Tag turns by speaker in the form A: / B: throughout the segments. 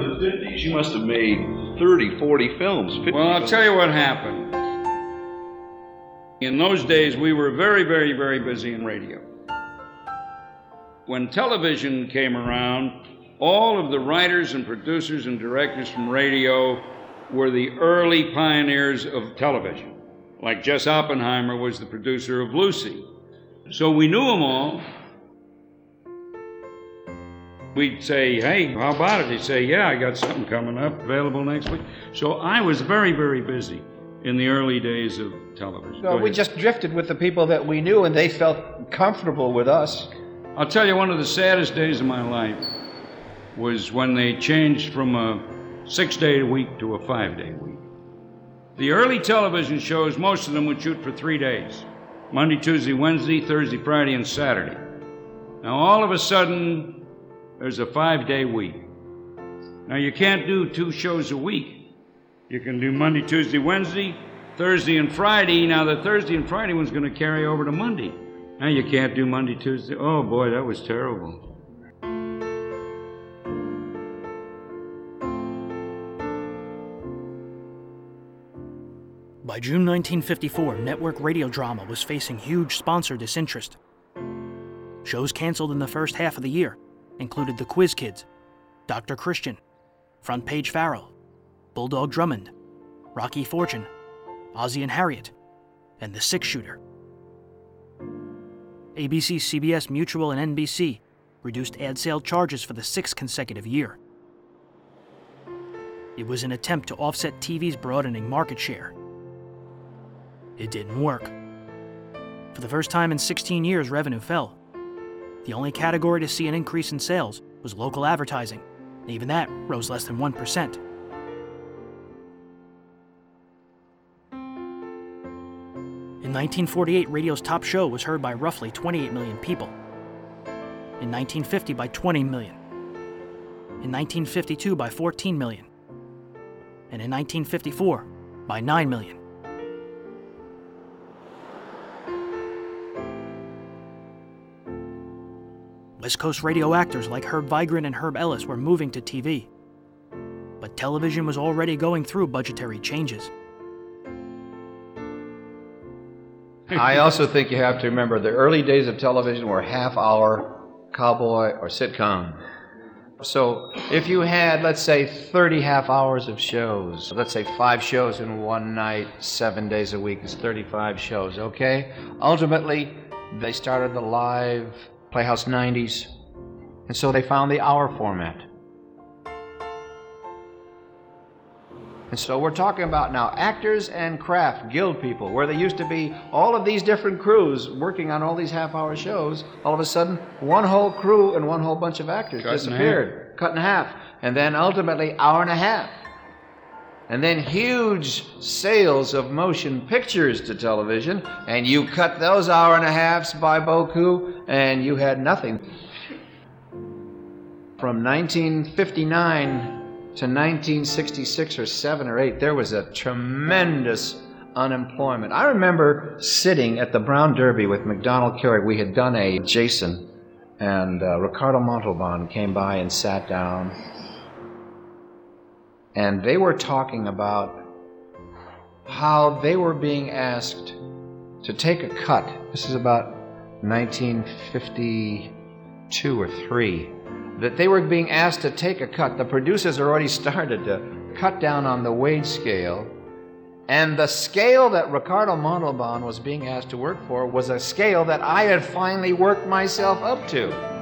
A: Because I remember the 50s, you must have made 30, 40 films. 50
B: Well, I'll
A: films.
B: tell you what happened. In those days, we were very, very, very busy in radio. When television came around, all of the writers and producers and directors from radio were the early pioneers of television. Like Jess Oppenheimer was the producer of Lucy. So we knew them all. We'd say, hey, how about it? He'd say, yeah, I got something coming up available next week. So I was very, very busy in the early days of television. So
C: we just drifted with the people that we knew, and they felt comfortable with us.
B: I'll tell you, one of the saddest days of my life was when they changed from a six day week to a five day week. The early television shows, most of them would shoot for three days Monday, Tuesday, Wednesday, Thursday, Friday, and Saturday. Now, all of a sudden, there's a five day week. Now, you can't do two shows a week. You can do Monday, Tuesday, Wednesday, Thursday, and Friday. Now, the Thursday and Friday one's going to carry over to Monday. Now, you can't do Monday, Tuesday. Oh, boy, that was terrible.
D: By June 1954, network radio drama was facing huge sponsor disinterest. Shows canceled in the first half of the year included The Quiz Kids, Dr. Christian, Front Page Farrell, Bulldog Drummond, Rocky Fortune, Ozzie and Harriet, and The Six Shooter. ABC, CBS, Mutual, and NBC reduced ad sale charges for the sixth consecutive year. It was an attempt to offset TV's broadening market share. It didn't work. For the first time in 16 years, revenue fell. The only category to see an increase in sales was local advertising, and even that rose less than 1%. In 1948, radio's top show was heard by roughly 28 million people. In 1950, by 20 million. In 1952, by 14 million. And in 1954, by 9 million. West Coast radio actors like Herb Vigran and Herb Ellis were moving to TV. But television was already going through budgetary changes.
C: I also think you have to remember the early days of television were half hour cowboy or sitcom. So if you had, let's say, 30 half hours of shows, let's say five shows in one night, seven days a week is 35 shows, okay? Ultimately, they started the live Playhouse 90s, and so they found the hour format. And so we're talking about now actors and craft guild people, where there used to be all of these different crews working on all these half hour shows. All of a sudden, one whole crew and one whole bunch of actors
B: Cut in
C: disappeared, cut in half. And then ultimately, hour and a half. And then huge sales of motion pictures to television, and you cut those hour and a halves by Boku, and you had nothing. From 1959 to 1966 or 7 or 8, there was a tremendous unemployment. I remember sitting at the Brown Derby with Macdonald Carey. We had done a Jason, and uh, Ricardo Montalban came by and sat down. And they were talking about how they were being asked to take a cut. This is about 1952 or 3 that they were being asked to take a cut. The producers already started to cut down on the wage scale. And the scale that Ricardo Montalban was being asked to work for was a scale that I had finally worked myself up to.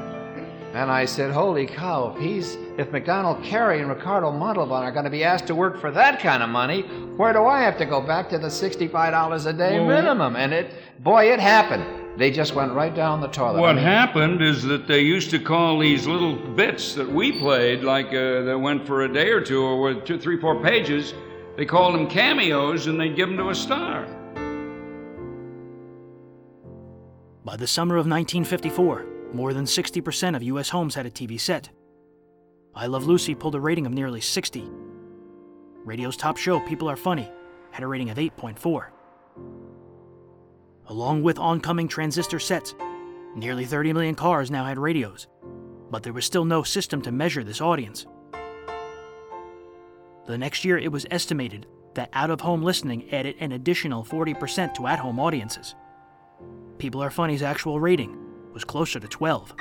C: And I said, Holy cow, if he's if Macdonald Carey and Ricardo Montalban are going to be asked to work for that kind of money, where do I have to go back to the $65 a day
B: Well-
C: minimum? And it boy, it happened. They just went right down the toilet. I
B: What
C: mean,
B: happened is that they used to call these little bits that we played, like uh, that went for a day or two, or with two, three, four pages. They called them cameos, and they'd give them to a star.
D: By the summer of 1954, more than 60% of U.S. homes had a TV set. I Love Lucy pulled a rating of nearly 60. Radio's top show, People Are Funny, had a rating of 8.4. Along with oncoming transistor sets, nearly 30 million cars now had radios, but there was still no system to measure this audience. The next year, it was estimated that out of home listening added an additional 40% to at home audiences. People Are Funny's actual rating was closer to 12.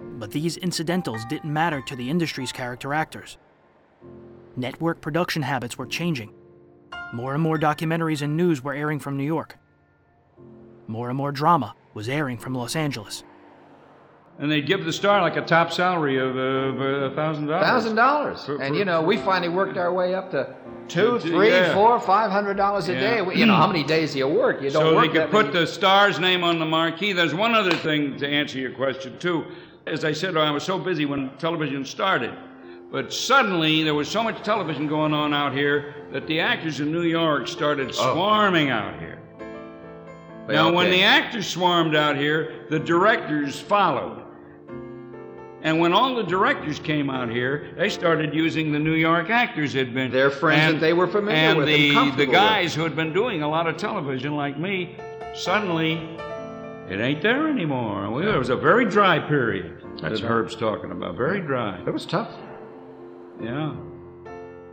D: But these incidentals didn't matter to the industry's character actors. Network production habits were changing. More and more documentaries and news were airing from New York. More and more drama was airing from Los Angeles.
B: And they'd give the star like a top salary of uh, a thousand dollars.
C: Thousand dollars. And you know, we finally worked our way up to two, three,
B: yeah.
C: four, five hundred dollars a
B: Yeah.
C: day. You know, how many days do you work? You don't
B: So
C: work
B: they could put
C: many-
B: the star's name on the marquee. There's one other thing to answer your question, too. As I said, I was so busy when television started. But suddenly, there was so much television going on out here that the actors in New York started swarming out here. Now,
C: all
B: when the actors swarmed out here, the directors followed. And when all the directors came out here, they started using the New York actors had been
C: Their friends that they were familiar
B: and
C: with and
B: the,
C: comfortable
B: the
C: with.
B: guys who had been doing a lot of television like me, suddenly it ain't there anymore. Well, There was a very dry period
C: That's
B: that
C: right.
B: Herb's talking about. Very dry.
C: It was tough.
B: Yeah.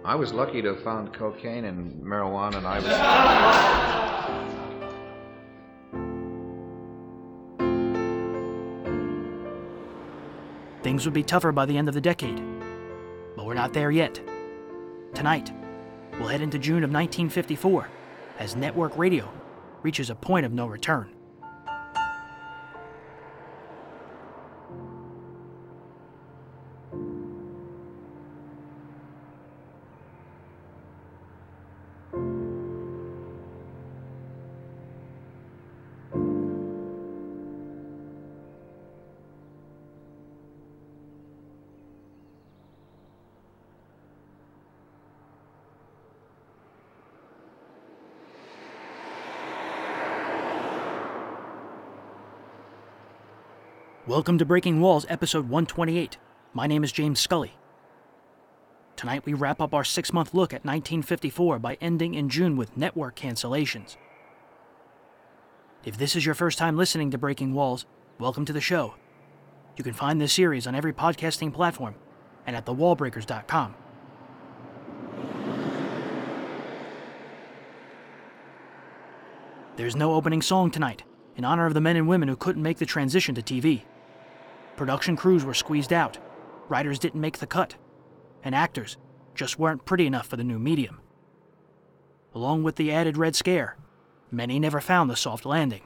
C: I was lucky to have found cocaine and marijuana, and I was.
D: Things would be tougher by the end of the decade. But we're not there yet. Tonight, we'll head into June of 1954 as network radio reaches a point of no return. Welcome to Breaking Walls, episode 128. My name is James Scully. Tonight we wrap up our six month look at 1954 by ending in June with network cancellations. If this is your first time listening to Breaking Walls, welcome to the show. You can find this series on every podcasting platform and at thewallbreakers.com. There's no opening song tonight, in honor of the men and women who couldn't make the transition to TV. Production crews were squeezed out, writers didn't make the cut, and actors just weren't pretty enough for the new medium. Along with the added Red Scare, many never found the soft landing.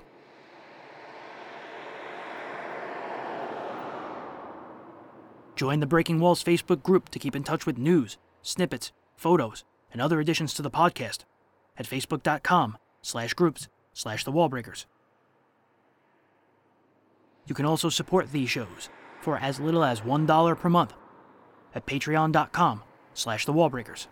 D: Join the Breaking Walls Facebook group to keep in touch with news, snippets, photos, and other additions to the podcast at facebook.com slash groups slash the wallbreakers. You can also support these shows for as little as $1 per month at patreon.com slash the wallbreakers.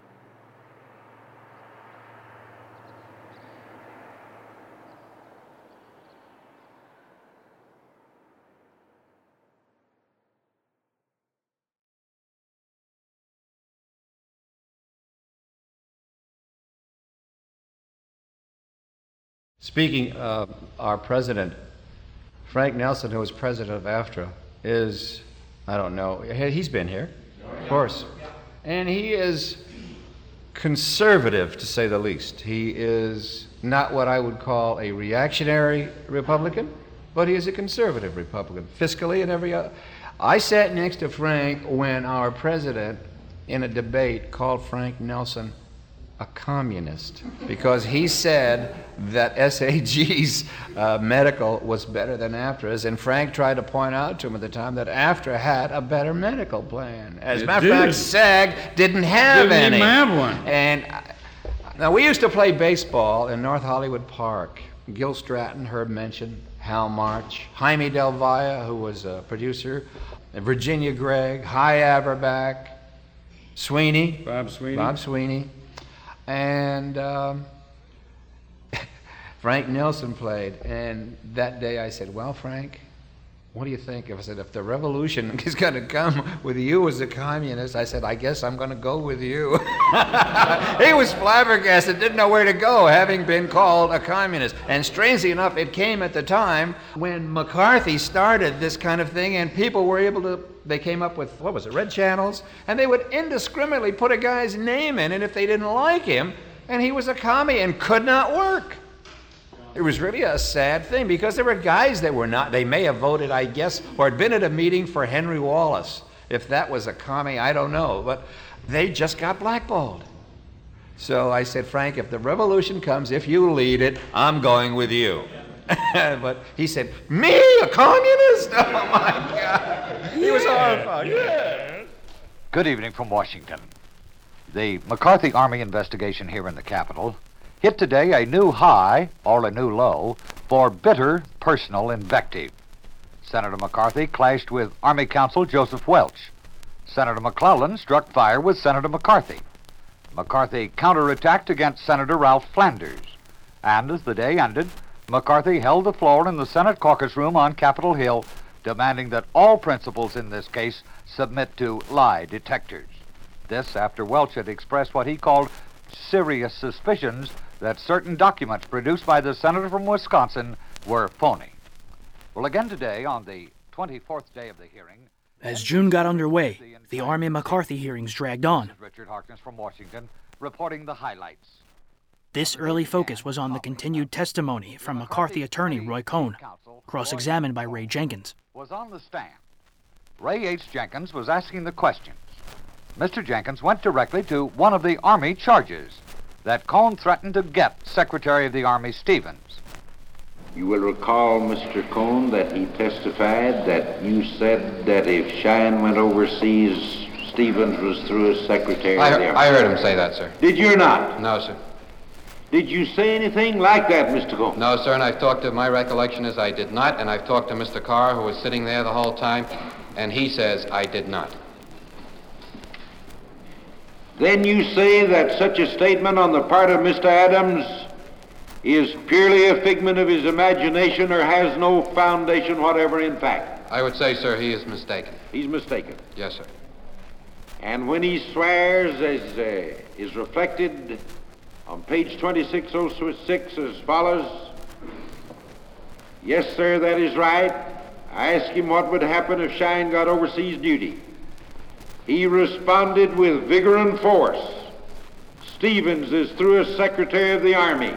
C: Speaking of our president, Frank Nelson, who was president of AFTRA, is, I don't know, he- he's been here, of course. And he is conservative, to say the least. He is not what I would call a reactionary Republican, but he is a conservative Republican, fiscally and every other. I sat next to Frank when our president, in a debate, called Frank Nelson a communist because he said that SAG's uh, medical was better than AFTRA's, and Frank tried to point out to him at the time that AFTRA had a better medical plan. As a matter of fact. SAG didn't have
B: Didn't
C: any.
B: even have one.
C: And I- now we used to play baseball in North Hollywood Park. Gil Stratton, Herb mentioned, Hal March, Jaime Del Valle, who was a producer, Virginia Gregg, Hy Averback, Sweeney.
B: Bob Sweeney.
C: Bob Sweeney. And um, Frank Nelson played. And that day I said, Well, Frank, what do you think? If I said, if the revolution is going to come with you as a communist, I said, I guess I'm going to go with you. he was flabbergasted, didn't know where to go, having been called a communist. And strangely enough, it came at the time when McCarthy started this kind of thing, and people were able to, they came up with, what was it, red channels? And they would indiscriminately put a guy's name in and if they didn't like him, and he was a commie and could not work. It was really a sad thing because there were guys that were not, they may have voted, I guess, or had been at a meeting for Henry Wallace. If that was a commie, I don't know. But they just got blackballed. So I said, Frank, if the revolution comes, if you lead it, I'm going with you. but he said, Me, a communist? Oh my God. He was horrified. Yeah.
E: Good evening from Washington. The McCarthy Army investigation here in the Capitol hit today a new high, or a new low, for bitter personal invective. Senator McCarthy clashed with Army Counsel Joseph Welch. Senator McClellan struck fire with Senator McCarthy. McCarthy counterattacked against Senator Ralph Flanders. And as the day ended, McCarthy held the floor in the Senate caucus room on Capitol Hill, demanding that all principals in this case submit to lie detectors. This after Welch had expressed what he called serious suspicions that certain documents produced by the senator from Wisconsin were phony. Well, again today, on the 24th day of the hearing.
D: As June got underway, the Army McCarthy hearings dragged on.
E: Richard Harkness from Washington reporting the highlights.
D: This early focus was on the continued testimony from McCarthy attorney Roy Cohn, cross examined by Ray Jenkins.
E: Was on the stand. Ray H. Jenkins was asking the questions. Mr. Jenkins went directly to one of the Army charges that Cohn threatened to get Secretary of the Army Stevens.
F: You will recall, Mr. Cohn, that he testified that you said that if Schine went overseas, Stevens was through as Secretary
G: I,
F: of the Army.
G: I heard him say that, sir.
F: Did you not?
G: No, sir.
F: Did you say anything like that, Mr. Cohn?
G: No, sir, and I've talked to, my recollection is I did not, and I've talked to Mr. Carr, who was sitting there the whole time, and he says I did not.
F: Then you say that such a statement on the part of Mr. Adams is purely a figment of his imagination or has no foundation whatever in fact.
G: I would say, sir, he is mistaken.
F: He's mistaken.
G: Yes, sir.
F: And when he swears, as uh, is reflected on page 2606 as follows Yes, sir, that is right. I asked him what would happen if Schine got overseas duty. He responded with vigor and force. Stevens is through as Secretary of the Army.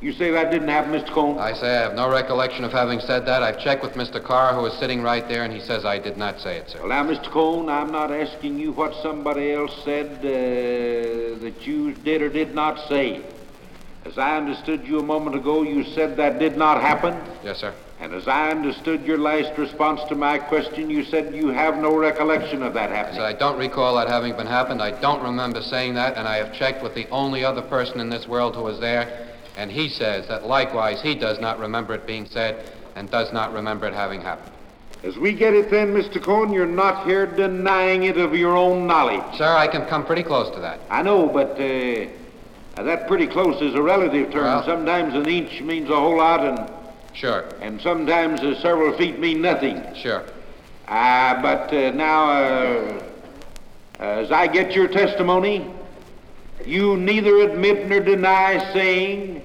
F: You say that didn't happen, Mr. Cohn?
G: I say I have no recollection of having said that. I've checked with Mr. Carr, who is sitting right there, and he says I did not say it, sir.
F: Well, now, Mr. Cohn, I'm not asking you what somebody else said uh, that you did or did not say. As I understood you a moment ago, you said that did not happen.
G: Yes, sir.
F: And as I understood your last response to my question, you said you have no recollection of that happening.
G: I don't recall that having been happened. I don't remember saying that, and I have checked with the only other person in this world who was there, and he says that likewise he does not remember it being said and does not remember it having happened.
F: As we get it then, Mr. Cohn, you're not here denying it of your own knowledge.
G: Sir, I can come pretty close to that.
F: I know, but uh, that pretty close is a relative term.
G: Well-
F: sometimes an inch means a whole lot, and,
G: Sure,
F: and sometimes uh, several feet mean nothing.
G: sure.
F: Ah, but uh, now, uh, as I get your testimony, you neither admit nor deny saying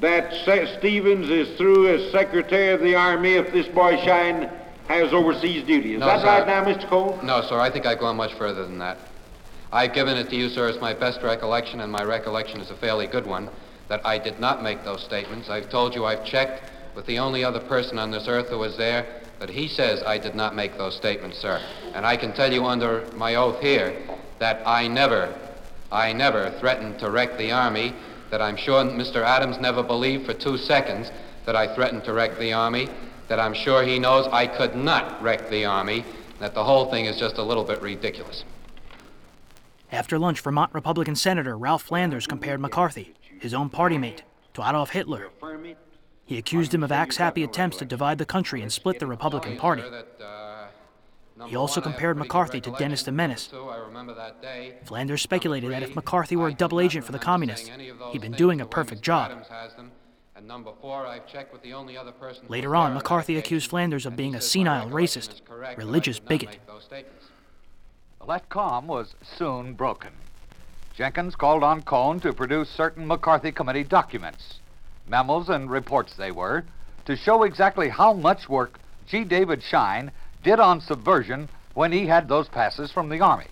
F: that Se- Stevens is through as Secretary of the Army if this boy Schine has overseas duty. Is
G: No,
F: that
G: sir.
F: right now, Mr. Cole?
G: No, sir, I think I've gone much further than that. I've given it to you, sir, as my best recollection, and my recollection is a fairly good one, that I did not make those statements. I've told you I've checked with the only other person on this earth who was there, but he says I did not make those statements, sir. And I can tell you under my oath here that I never, I never threatened to wreck the Army, that I'm sure Mr. Adams never believed for two seconds that I threatened to wreck the Army, that I'm sure he knows I could not wreck the Army, that the whole thing is just a little bit ridiculous.
D: After lunch, Vermont Republican Senator Ralph Flanders compared McCarthy, his own party mate, to Adolf Hitler. He accused him of axe happy attempts to divide the country and split the Republican Party. He also compared McCarthy to Dennis the Menace. Flanders speculated that if McCarthy were a double agent for the communists, he'd been doing a perfect job. Later on, McCarthy accused Flanders of being a senile racist, religious bigot.
E: that calm was soon broken. Jenkins called on Cohn to produce certain McCarthy Committee documents, memos and reports they were, to show exactly how much work G. David Schine did on subversion when he had those passes from the Army.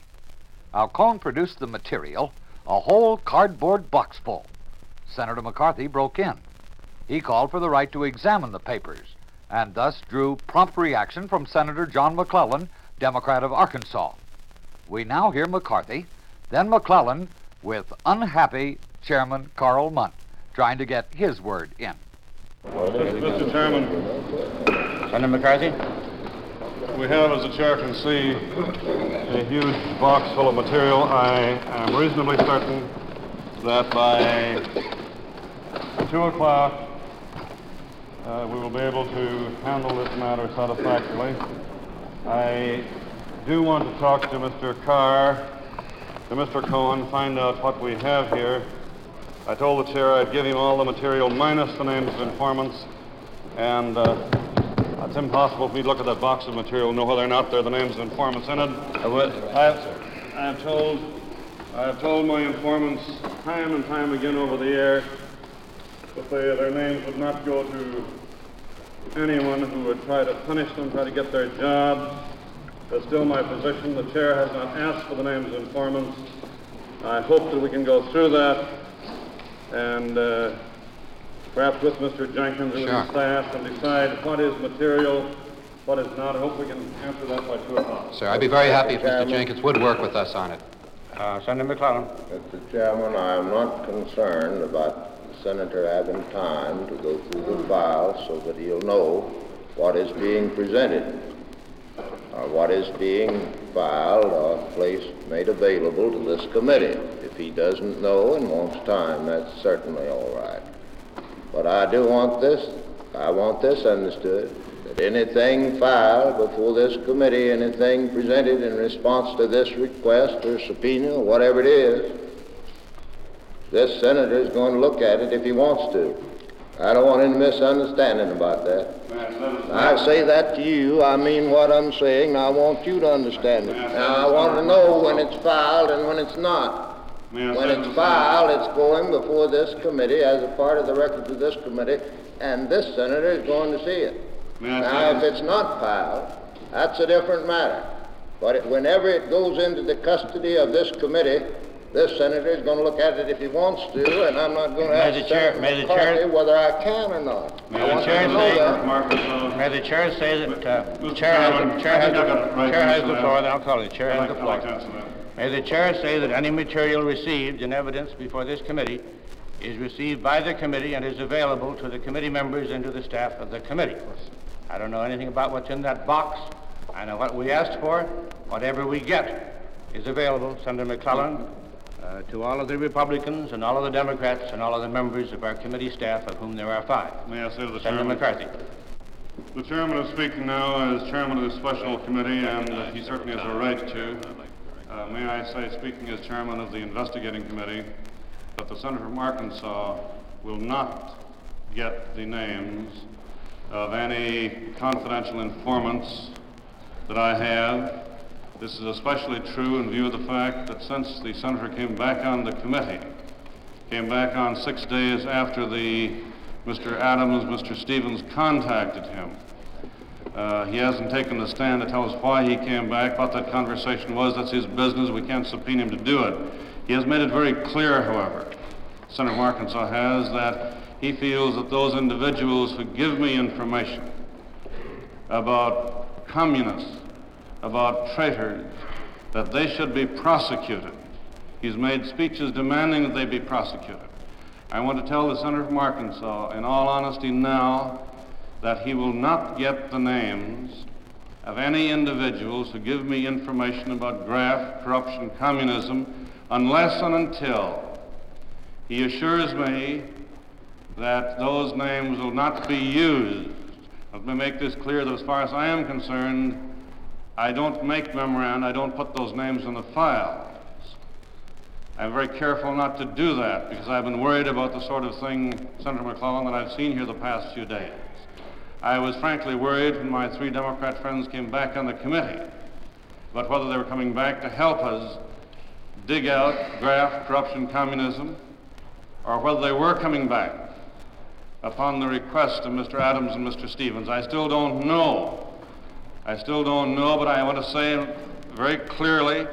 E: Cohn produced the material, a whole cardboard box full. Senator McCarthy broke in. He called for the right to examine the papers, and thus drew prompt reaction from Senator John McClellan, Democrat of Arkansas. We now hear McCarthy, then McClellan, with unhappy Chairman Karl Mundt, trying to get his word in.
H: Mr. Chairman,
I: Senator McCarthy?
H: we have, as the chair can see, a huge box full of material. I am reasonably certain that by 2 o'clock, uh, we will be able to handle this matter satisfactorily. I do want to talk to Mr. Carr, to Mr. Cohen, find out what we have here. I told the chair I'd give him all the material minus the names of informants, and uh, it's impossible for me to look at that box of material and know whether or not there are the names of informants in it. I have, I have told, I have told my informants time and time again over the air that they, their names would not go to anyone who would try to punish them, try to get their jobs. That's still my position. The chair has not asked for the names of informants. I hope that we can go through that and uh, perhaps with Mr. Jenkins and
G: Sure.
H: his staff and decide what is material, what is not. I hope we can answer that by 2 o'clock.
G: Sir, I'd be very happy if Mr. Jenkins would work with us on it.
I: Uh, Senator McClellan?
J: Mr. Chairman, I am not concerned about the senator having time to go through the files so that he'll know what is being presented, or what is being filed or placed, made available to this committee. If he doesn't know and wants time, that's certainly all right. But I do want this, I want this understood, that anything filed before this committee, anything presented in response to this request or subpoena or whatever it is, this senator is going to look at it if he wants to. I don't want any misunderstanding about that. I say that to you, I mean what I'm saying, I want you to understand it. Now, I want to know when it's filed and when it's not.
H: May I
J: When it's filed, it's going before this committee as a part of the records of this committee, and this senator is going to see it. Now, if it's not filed, that's a different matter. But it- whenever it goes into the custody of this committee, this senator is going to look at it if he wants to, and I'm not going to
I: May the
J: ask
I: chair-
J: Senator
I: may the chair-
J: whether I can or not.
H: May
J: I
H: the chair say-
J: that.
H: Uh,
I: May the chair say that, uh,
H: Mr.
I: chair has,
H: Chairman,
I: the chair has,
H: I think I got it
I: the
H: right,
I: chair has the floor, then I'll call it. Chair has the floor.
H: Like to answer that.
I: May the chair say that any material received in evidence before this committee is received by the committee and is available to the committee members and to the staff of the committee. I don't know anything about what's in that box. I know what we asked for. Whatever we get is available, Senator McClellan, uh, to all of the Republicans and all of the Democrats and all of the members of our committee staff, of whom there are five.
H: May I say to the
I: Senator
H: chairman?
I: McCarthy.
H: The chairman is speaking now as chairman of the special committee, and uh, he certainly has a right to. Uh, may I say, speaking as chairman of the investigating committee, that the senator from Arkansas will not get the names of any confidential informants that I have. This is especially true in view of the fact that since the senator came back on the committee, came back on six days after the Mr. Adams, Mr. Stevens contacted him. Uh, he hasn't taken the stand to tell us why he came back, what that conversation was. That's his business. We can't subpoena him to do it. He has made it very clear, however, Senator from Arkansas has, that he feels that those individuals who give me information about communists, about traitors, that they should be prosecuted. He's made speeches demanding that they be prosecuted. I want to tell the senator from Arkansas, in all honesty now, that he will not get the names of any individuals who give me information about graft, corruption, communism, unless and until he assures me that those names will not be used. Let me make this clear that as far as I am concerned, I don't make memoranda, I don't put those names in the files. I'm very careful not to do that because I've been worried about the sort of thing, Senator McClellan, that I've seen here the past few days. I was frankly worried when my three Democrat friends came back on the committee about whether they were coming back to help us dig out graft, corruption, communism, or whether they were coming back upon the request of Mr. Adams and Mr. Stevens. I still don't know. I still don't know, but I want to say very clearly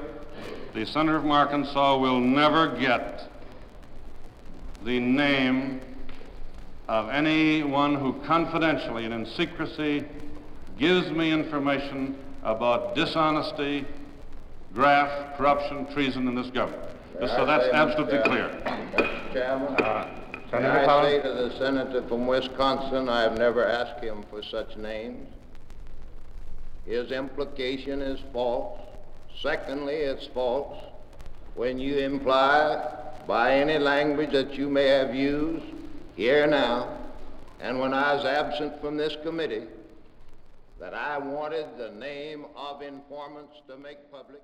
H: the senator from Arkansas will never get the name of anyone who confidentially and in secrecy gives me information about dishonesty, graft, corruption, treason in this government. Just so that's absolutely clear.
J: Mr. Chairman,
H: Uh,
J: may
H: Senator
J: I say to the senator from Wisconsin, I have never asked him for such names. His implication is false. Secondly, it's false when you imply by any language that you may have used here now, and when I was absent from this committee, that I wanted the name of informants to make public.